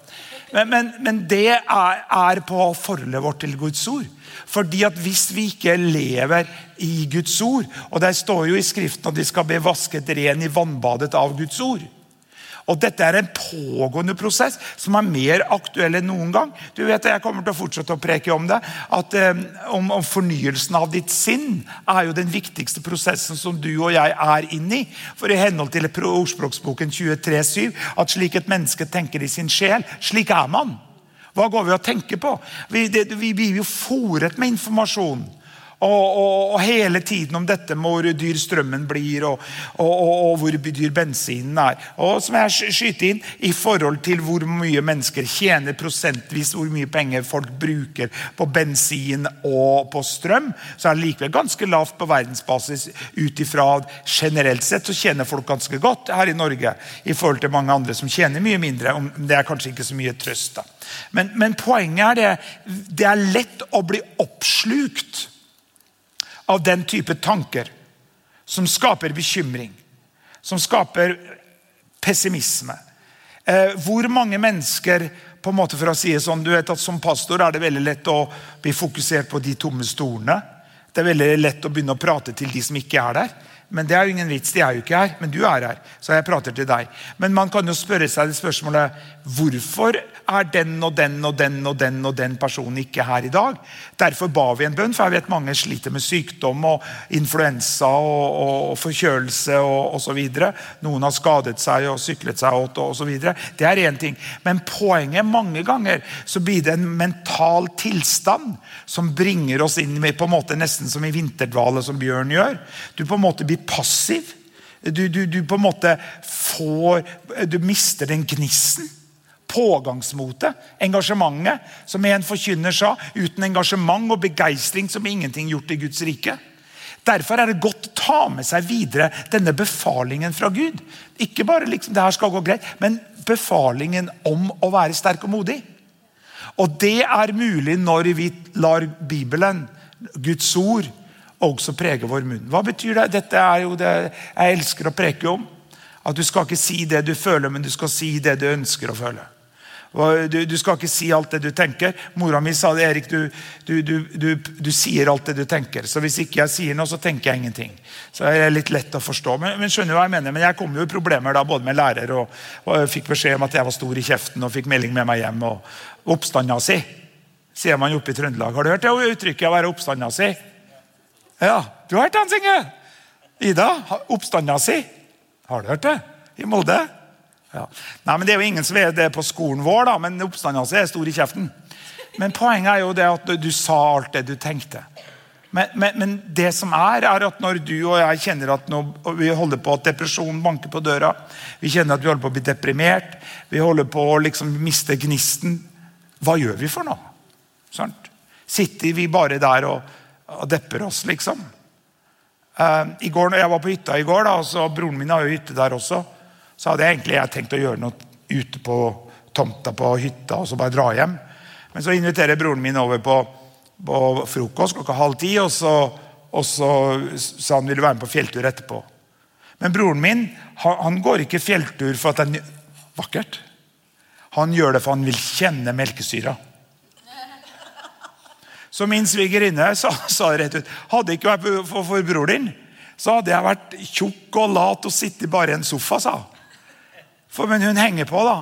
Men, men, men, det er, er på forholdet vårt til Guds ord. Fordi at Hvis vi ikke lever i Guds ord Og det står jo i Skriften at de skal bli vasket ren i vannbadet av Guds ord. Og Dette er en pågående prosess som er mer aktuell enn noen gang. Du vet, Jeg kommer til å fortsette å preke om det. at om, om, Fornyelsen av ditt sinn er jo den viktigste prosessen som du og jeg er inne i. For i henhold til ordspråksboken 23,7 at slik et menneske tenker i sin sjel, slik er man. Hva går vi og tenker på? Vi, det, vi blir jo fòret med informasjon. Og, og, og, hele tiden om dette med hvor dyr strømmen blir, og, og, hvor dyr bensinen er. Og som jeg skyter inn, I forhold til hvor mye mennesker tjener prosentvis, hvor mye penger folk bruker på bensin og på strøm, så er det likevel ganske lavt på verdensbasis ut ifra generelt sett så tjener folk ganske godt her i Norge i forhold til mange andre som tjener mye mindre. Det er kanskje ikke så mye trøst. da. Men, men poenget er det, det er lett å bli oppslukt av den type tanker som skaper bekymring, som skaper pessimisme. Eh, hvor mange mennesker på en måte for å si det sånn, du vet at Som pastor er det veldig lett å bli fokusert på de tomme stolene. Det er veldig lett å begynne å prate til de som ikke er der. Men det er jo ingen vits, de er jo ikke her. Men du er her, så jeg prater til deg. Men man kan jo spørre seg det spørsmålet hvorfor er den og den og den og den og den personen ikke her i dag. Derfor ba vi en bønn, for jeg vet mange sliter med sykdom og influensa og, og forkjølelse og osv. Noen har skadet seg og syklet seg åt osv. Det er én ting. Men poenget mange ganger så blir det en mental tilstand som bringer oss inn på en måte nesten som i vinterdvale, som Bjørn gjør. Du på en måte blir passiv. Du, du, du på en måte får Du mister den gnisten pågangsmotet, engasjementet. Som en forkynner sa, uten engasjement og begeistring som ingenting gjort i Guds rike. Derfor er det godt å ta med seg videre denne befalingen fra Gud. Ikke bare liksom, det her skal gå greit, men befalingen om å være sterk og modig. Og Det er mulig når vi lar Bibelen, Guds ord, også prege vår munn. Hva betyr det? Dette er jo det jeg elsker å preke om. At Du skal ikke si det du føler, men du skal si det du ønsker å føle. Du, du, skal ikke si alt det du tenker. Mora mi sa det, Erik, du, du, du, sier alt det du tenker. Så hvis ikke jeg sier noe, så tenker jeg ingenting. Så det er litt lett å forstå. Men, men skjønner du hva jeg mener? Men jeg kom jo i problemer da, både med lærer og, og fikk beskjed om at jeg var stor i kjeften og fikk melding med meg hjem. og Oppstanda si, sier man oppe i Trøndelag. Har du hørt det uttrykket å være oppstanda si? Ja, du har hørt han synge! Ida, oppstanda si. Har du hørt det? I Molde? Ja. Nei, men Det er jo ingen som vet det på skolen vår, da, men si er stor i kjeften. Men poenget er jo det at du sa alt det du tenkte. Men, men, men, det som er, er at når du og jeg kjenner at nå, vi holder på at depresjonen banker på døra, vi kjenner at vi holder på å bli deprimert, vi holder på å liksom miste gnisten Hva gjør vi for noe? Sånn? Sitter vi bare der og, og depper oss, liksom? Uh, i går når Jeg var på hytta i går, da, så broren min har jo hytte der også så hadde jeg egentlig tenkt å gjøre noe ute på tomta på hytta og så bare dra hjem. Men så inviterer broren min over på, på frokost klokka halv ti, og så, og så sa han ville være med på fjelltur etterpå. Men broren min han, han går ikke fjelltur for at det er vakkert. Han gjør det for han vil kjenne melkesyra. Så min svigerinne sa, (laughs) sa rett ut hadde ikke vært for, for bror din, så hadde jeg vært tjukk og lat og sittet bare i en sofa. sa for, men hun henger på, da.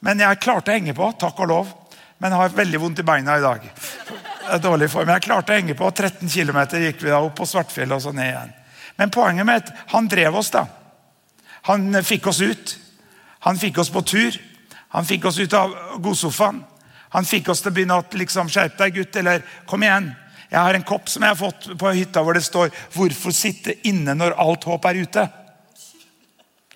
Men jeg klarte å henge på, takk og lov. Men har veldig vondt i beina i dag. Det er dårlig form. Jeg klarte å henge på. 13 km gikk vi da opp på Svartfjellet og så ned igjen. Men poenget mitt han drev oss, da. Han fikk oss ut. Han fikk oss på tur. Han fikk oss ut av godsofaen. Han fikk oss til å begynne å liksom, skjerpe deg, gutt. Eller kom igjen. Jeg har en kopp som jeg har fått på hytta hvor det står 'Hvorfor sitte inne når alt håp er ute'?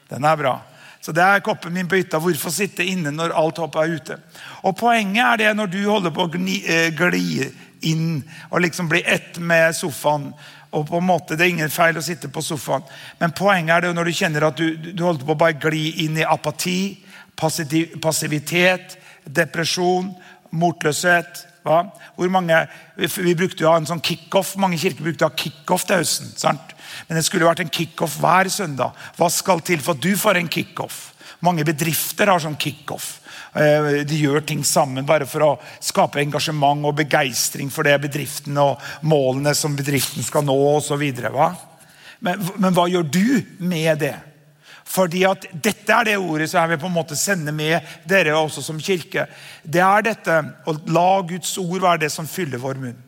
Den er bra. Så det er koppen min på hytta. Hvorfor sitte inne når alt håp er ute? Og Poenget er det når du holder på å gni, eh, gli inn og liksom bli ett med sofaen. og på en måte, Det er ingen feil å sitte på sofaen, men poenget er det når du kjenner at du, du holder på å bare gli inn i apati, passivitet, depresjon, motløshet. Hva? Hvor mange, vi brukte jo en sånn kickoff, Mange kirker brukte å ha kickoff til høsten. sant? Men det skulle vært en kickoff hver søndag. Hva skal til for at du får en kickoff? Mange bedrifter har sånn kickoff. Eh, de gjør ting sammen bare for å skape engasjement og begeistring for det bedriften og målene som bedriften skal nå osv. Men, men hva gjør du med det? Fordi at Dette er det ordet som jeg vil på en måte sende med dere også som kirke. Det er dette å la Guds ord være det som fyller vår munn.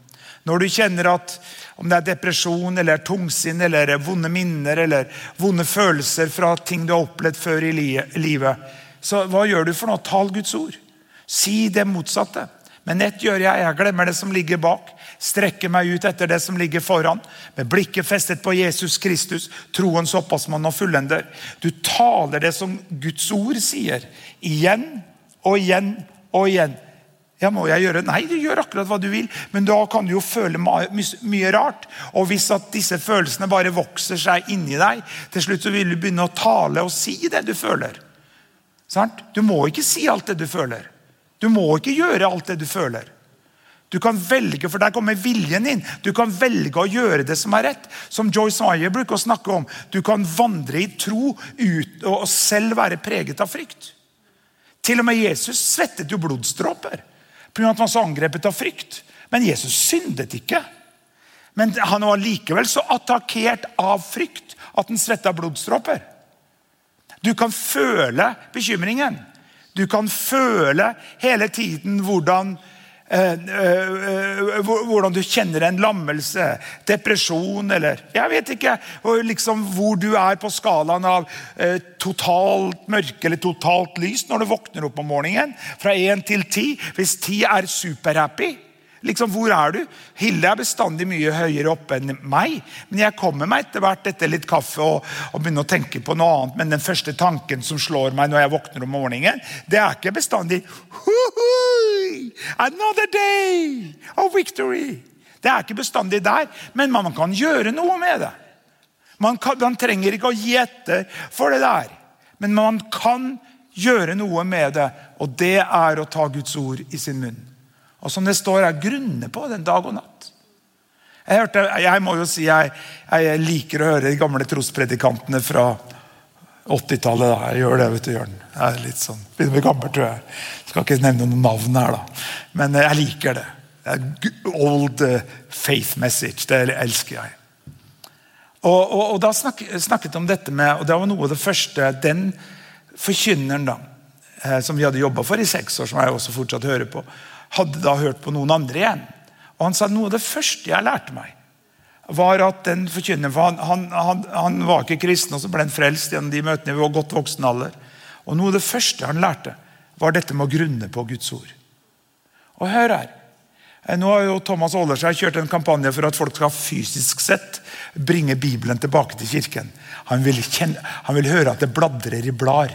Når du kjenner at om det er depresjon, eller tungsinn, eller vonde minner eller vonde følelser fra ting du har opplevd før i livet, så hva gjør du for noe? Tal Guds ord. Si det motsatte. Men ett gjør jeg. Jeg glemmer det som ligger bak. Strekker meg ut etter det som ligger foran. Med blikket festet på Jesus Kristus, troens opphavsmann og fullender. Du taler det som Guds ord sier. Igjen og igjen og igjen. Ja, må jeg gjøre? Nei, du gjør akkurat hva du vil. Men da kan du jo føle mye rart. Og hvis at disse følelsene bare vokser seg inni deg, til slutt så vil du begynne å tale og si det du føler. Du må ikke si alt det du føler. Du må ikke gjøre alt det du føler. Du kan velge, for Der kommer viljen din. Du kan velge å gjøre det som er rett. Som Joyce Meyer bruker å snakke om. Du kan vandre i tro ut, og selv være preget av frykt. Til og med Jesus svettet jo blodstråper pga. at han var så angrepet av frykt. Men Jesus syndet ikke. Men han var likevel så attakkert av frykt at han svetta blodstråper. Du kan føle bekymringen. Du kan føle hele tiden hvordan hvordan du kjenner en lammelse, depresjon eller Jeg vet ikke liksom hvor du er på skalaen av eh, totalt mørke eller totalt lys når du våkner opp om morgenen. Fra én til ti. Hvis ti er superhappy, Liksom, Hvor er du? Hilde er bestandig mye høyere oppe enn meg. Men jeg kommer meg etter hvert etter litt kaffe og, og, begynner å tenke på noe annet. Men den første tanken som slår meg når jeg våkner om morgenen, det er ikke bestandig Another day of victory. Det er ikke bestandig der, men man kan gjøre noe med det. Man, kan, man trenger ikke å gi etter for det der, men man kan gjøre noe med det. Og det er å ta Guds ord i sin munn. Og som det står her, grunne på den dag og natt. Jeg, hørte, jeg må jo si jeg, jeg, liker å høre de gamle trospredikantene fra 80-tallet. Jeg gjør det, vet du, Jørn. Jeg er litt sånn, Begynner å bli gammel, tror jeg. Skal ikke nevne noen navn her, da. Men jeg liker det. er old eh, faith message. Det elsker jeg. Og, og, og da snak, snakket om dette med, og det var noe av det første Den forkynneren da, eh, som vi hadde jobba for i seks år, som jeg også fortsatt hører på, hadde da hørt på noen andre igjen. Og Han sa noe av det første jeg lærte meg, var at den forkynneren for han, han, han, han, var ikke kristen, og så ble han frelst gjennom de møtene vi var godt voksen alder. Og Noe av det første han lærte, var dette med å grunne på Guds ord. Og hør her. Eh, nå har jo Thomas Aallersheim kjørt en kampanje for at folk skal fysisk sett bringe Bibelen tilbake til kirken. Han vil, kjenne, han vil høre at det bladrer i blar.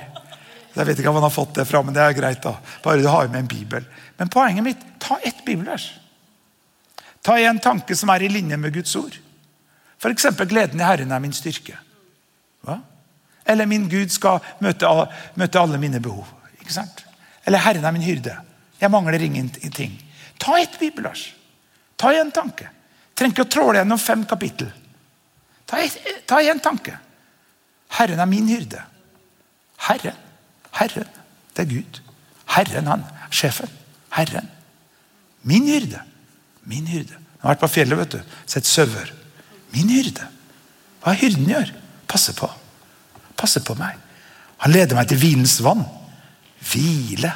Jeg vet ikke om han har fått det fra, men det er greit. da. Bare du har med en bibel. Men poenget mitt ta ett bibelvers. Ta en tanke som er i linje med Guds ord. F.eks.: Gleden i Herren er min styrke. Hva? Eller min Gud skal møte, møte alle mine behov. Ikke sant? Eller Herren er min hyrde. Jeg mangler ingenting. Ta ett bibelvers. Ta en tanke. Trenger ikke å tråle gjennom fem kapittel. Ta én tanke. Herren er min hyrde. Herren. Herren, det er Gud. Herren, han. Sjefen. Herren. Min hyrde. Min hyrde. Jeg har vært på fjellet, vet du. Sett sauer. Min hyrde. Hva hyrden gjør? Passe på. Passe på meg. Han leder meg til hvilens vann. Hvile.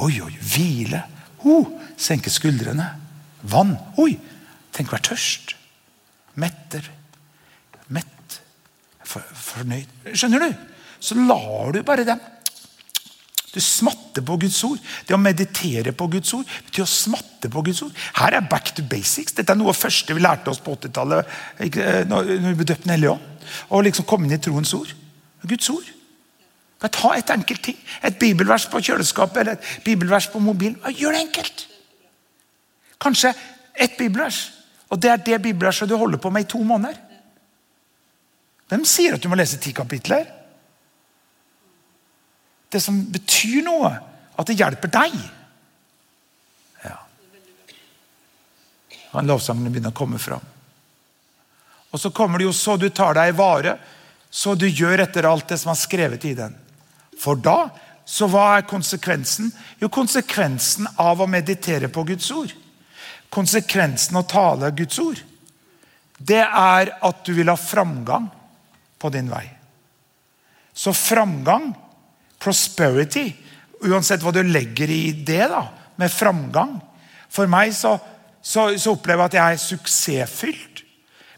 Oi, oi, hvile. Oh, senke skuldrene. Vann. Oi, tenk å være tørst. Metter. Mett. For, fornøyd. Skjønner du? Så lar du bare dem du smatter på Guds ord. Det å meditere på Guds ord betyr å smatte på Guds ord. Her er back to basics. Dette er noe av det første vi lærte oss på 80-tallet. Eh, når vi ble døpt Den hellige ånd. Å liksom komme inn i troens ord. Guds ord. Bare ta et enkelt ting. Et bibelvers på kjøleskapet eller et bibelvers på mobilen. Gjør det enkelt. Kanskje ett bibelvers. Og det er det bibelverset du holder på med i to måneder. Hvem sier at du må lese ti kapitler? Det som betyr noe, at det hjelper deg. Ja. Og Lovsangene begynner å komme fram. Og så kommer det jo så du tar deg i vare, så du gjør etter alt det som er skrevet i den. For da, så hva er konsekvensen? Jo, konsekvensen av å meditere på Guds ord. Konsekvensen av å tale Guds ord. Det er at du vil ha framgang på din vei. Så framgang, prosperity, uansett hva du legger i det, da, med framgang For meg så, så, så opplever jeg at jeg er suksessfylt.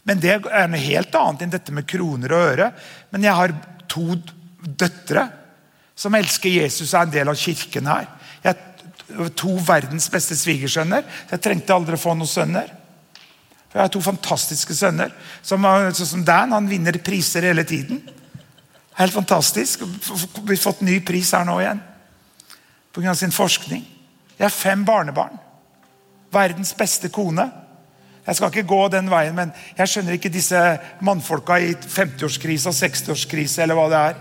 Men det er noe helt annet enn dette med kroner og øre. Men jeg har to døtre som elsker Jesus og er en del av kirken her. Jeg har to verdens beste svigersønner. Jeg trengte aldri å få noen sønner. For Jeg har to fantastiske sønner. Som, sånn som Dan, han vinner priser hele tiden. Helt fantastisk. Vi har fått ny pris her nå igjen pga. sin forskning. Jeg har fem barnebarn. Verdens beste kone. Jeg skal ikke gå den veien, men jeg skjønner ikke disse mannfolka i 50-årskrise og 60-årskrise eller hva det er.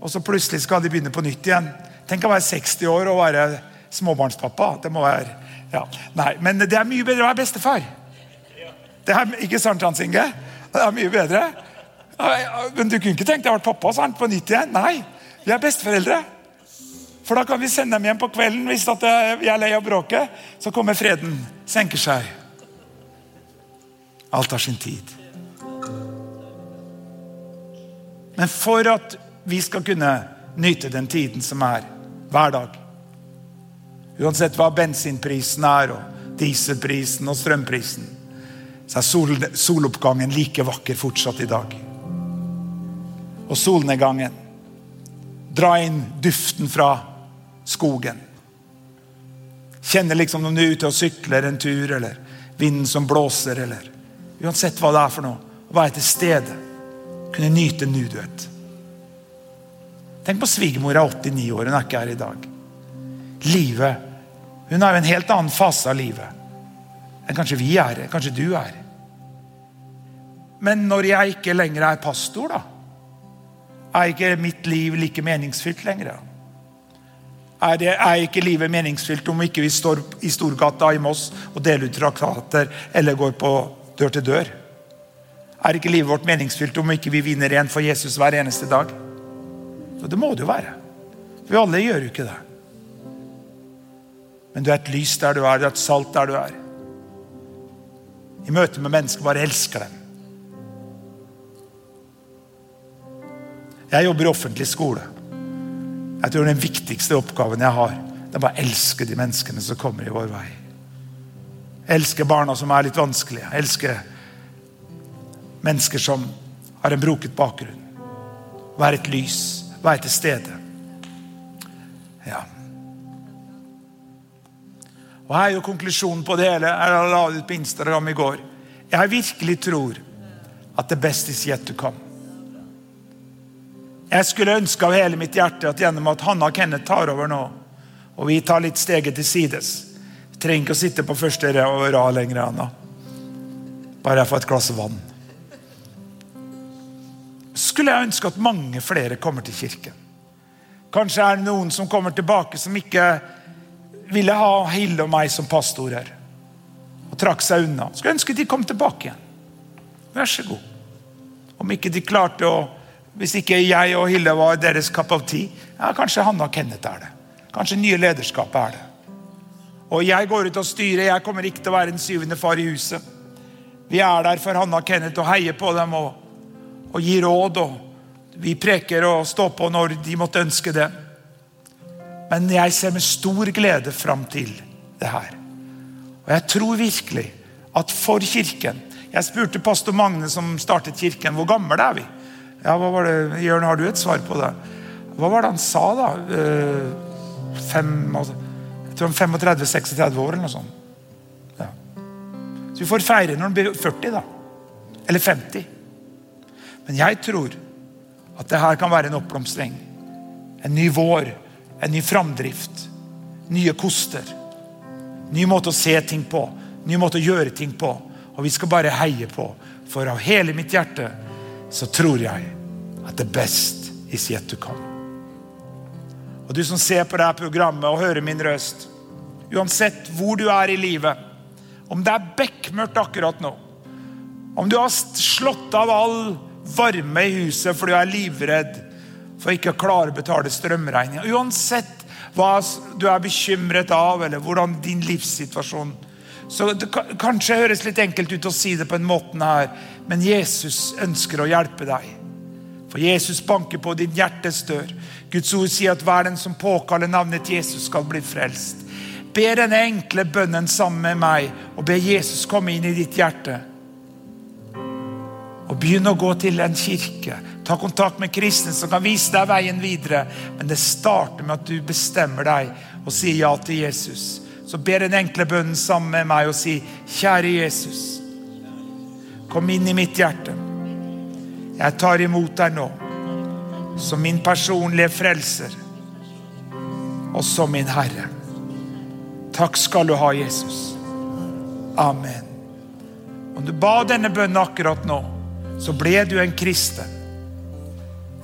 Og så plutselig skal de begynne på nytt igjen. Tenk å være 60 år og være småbarnspappa. Det må være ja. Nei, Men det er mye bedre å være bestefar. Det er, ikke sant, Hans Inge? Det er mye bedre. Men du kunne ikke tenkt deg å være pappa sant, på nytt igjen? Nei, vi er besteforeldre. For da kan vi sende dem hjem på kvelden hvis at vi er lei av bråket. Så kommer freden, senker seg. Alt har sin tid. Men for at vi skal kunne nyte den tiden som er hver dag Uansett hva bensinprisen er, og dieselprisen og strømprisen, så er sol, soloppgangen like vakker fortsatt i dag. Og solnedgangen. Dra inn duften fra skogen. Kjenne liksom om du er ute og sykler en tur, eller vinden som blåser, eller Uansett hva det er for noe. Å være til stede. Kunne nyte nuduet Tenk på svigermor er 89 år, hun er ikke her i dag. Livet Hun har jo en helt annen fase av livet enn kanskje vi er, kanskje du er. Men når jeg ikke lenger er pastor, da? Er ikke mitt liv like meningsfylt lenger? Er, det, er ikke livet meningsfylt om ikke vi står i Storgata i Moss og deler ut traktater eller går på dør til dør? Er ikke livet vårt meningsfylt om ikke vi vinner igjen for Jesus hver eneste dag? Og det må det jo være. For alle gjør jo ikke det. Men du er et lys der du er, du er et salt der du er. I møte med mennesker, bare elsker dem. Jeg jobber i offentlig skole. Jeg tror Den viktigste oppgaven jeg har, det er bare å elske de menneskene som kommer i vår vei. Elske barna som er litt vanskelige. Elske mennesker som har en broket bakgrunn. Være et lys. Være til stede. Ja. Og Her er jo konklusjonen på det hele. Jeg la det ut på Instagram i går. Jeg virkelig tror at the best is yet to come. Jeg skulle ønske av hele mitt hjerte at gjennom at Hanna og Kenneth tar over nå, og vi tar litt steget til sides trenger ikke å sitte på første rad lenger, Anna. Bare jeg får et glass vann. Skulle jeg ønske at mange flere kommer til kirken. Kanskje er det noen som kommer tilbake som ikke ville ha Hilde og meg som pastorer. Og trakk seg unna. Skulle ønske de kom tilbake igjen. Vær så god. Om ikke de klarte å hvis ikke jeg og Hilde var deres cup of tea, ja, kanskje Hanne og Kenneth er det. Kanskje nye lederskapet er det. Og jeg går ut og styrer. Jeg kommer ikke til å være en syvende far i huset. Vi er der for Hanne og Kenneth og heier på dem og, og gir råd. og Vi preker og står på når de måtte ønske det. Men jeg ser med stor glede fram til det her. Og jeg tror virkelig at for Kirken Jeg spurte pastor Magne som startet Kirken, hvor gammel er vi? Ja, hva var det? Jørn, har du et svar på det? Hva var det han sa, da? Uh, fem, altså, jeg tror 35-36 år, eller noe sånt. Ja. Så vi får feire når han blir 40, da. Eller 50. Men jeg tror at det her kan være en oppblomstring En ny vår, en ny framdrift, nye koster. Ny måte å se ting på, ny måte å gjøre ting på. Og vi skal bare heie på. For av hele mitt hjerte så tror jeg at the best is yet to come. Og du som ser på dette programmet og hører min røst, uansett hvor du er i livet, om det er bekmørkt akkurat nå, om du har slått av all varme i huset fordi du er livredd for ikke å klare å betale strømregninga. Uansett hva du er bekymret av, eller hvordan din livssituasjon så Det kanskje høres litt enkelt ut å si det på en måte her, men Jesus ønsker å hjelpe deg. For Jesus banker på din hjertes dør. Guds ord sier at hver den som påkaller navnet Jesus, skal bli frelst. Be denne enkle bønnen sammen med meg, og be Jesus komme inn i ditt hjerte. Og begynn å gå til en kirke. Ta kontakt med kristne som kan vise deg veien videre. Men det starter med at du bestemmer deg og sier ja til Jesus. Så ber den enkle bønnen sammen med meg og si, kjære Jesus, kom inn i mitt hjerte. Jeg tar imot deg nå som min personlige frelser og som min Herre. Takk skal du ha, Jesus. Amen. Om du ba denne bønnen akkurat nå, så ble du en kristen.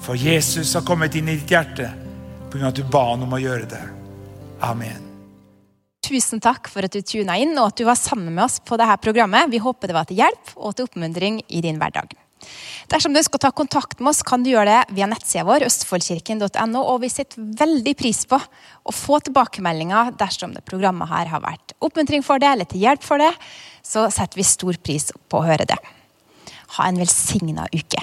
For Jesus har kommet inn i ditt hjerte pga. at du ba han om å gjøre det. Amen. Tusen takk for at du tuna inn og at du var sammen med oss på dette programmet. Vi håper det var til hjelp og til oppmuntring i din hverdag. Dersom du å ta kontakt med oss, kan du gjøre det via nettsida vår, østfoldkirken.no. Og vi setter veldig pris på å få tilbakemeldinger dersom det programmet her har vært oppmuntring for det eller til hjelp for det. Så setter vi stor pris på å høre det. Ha en velsigna uke.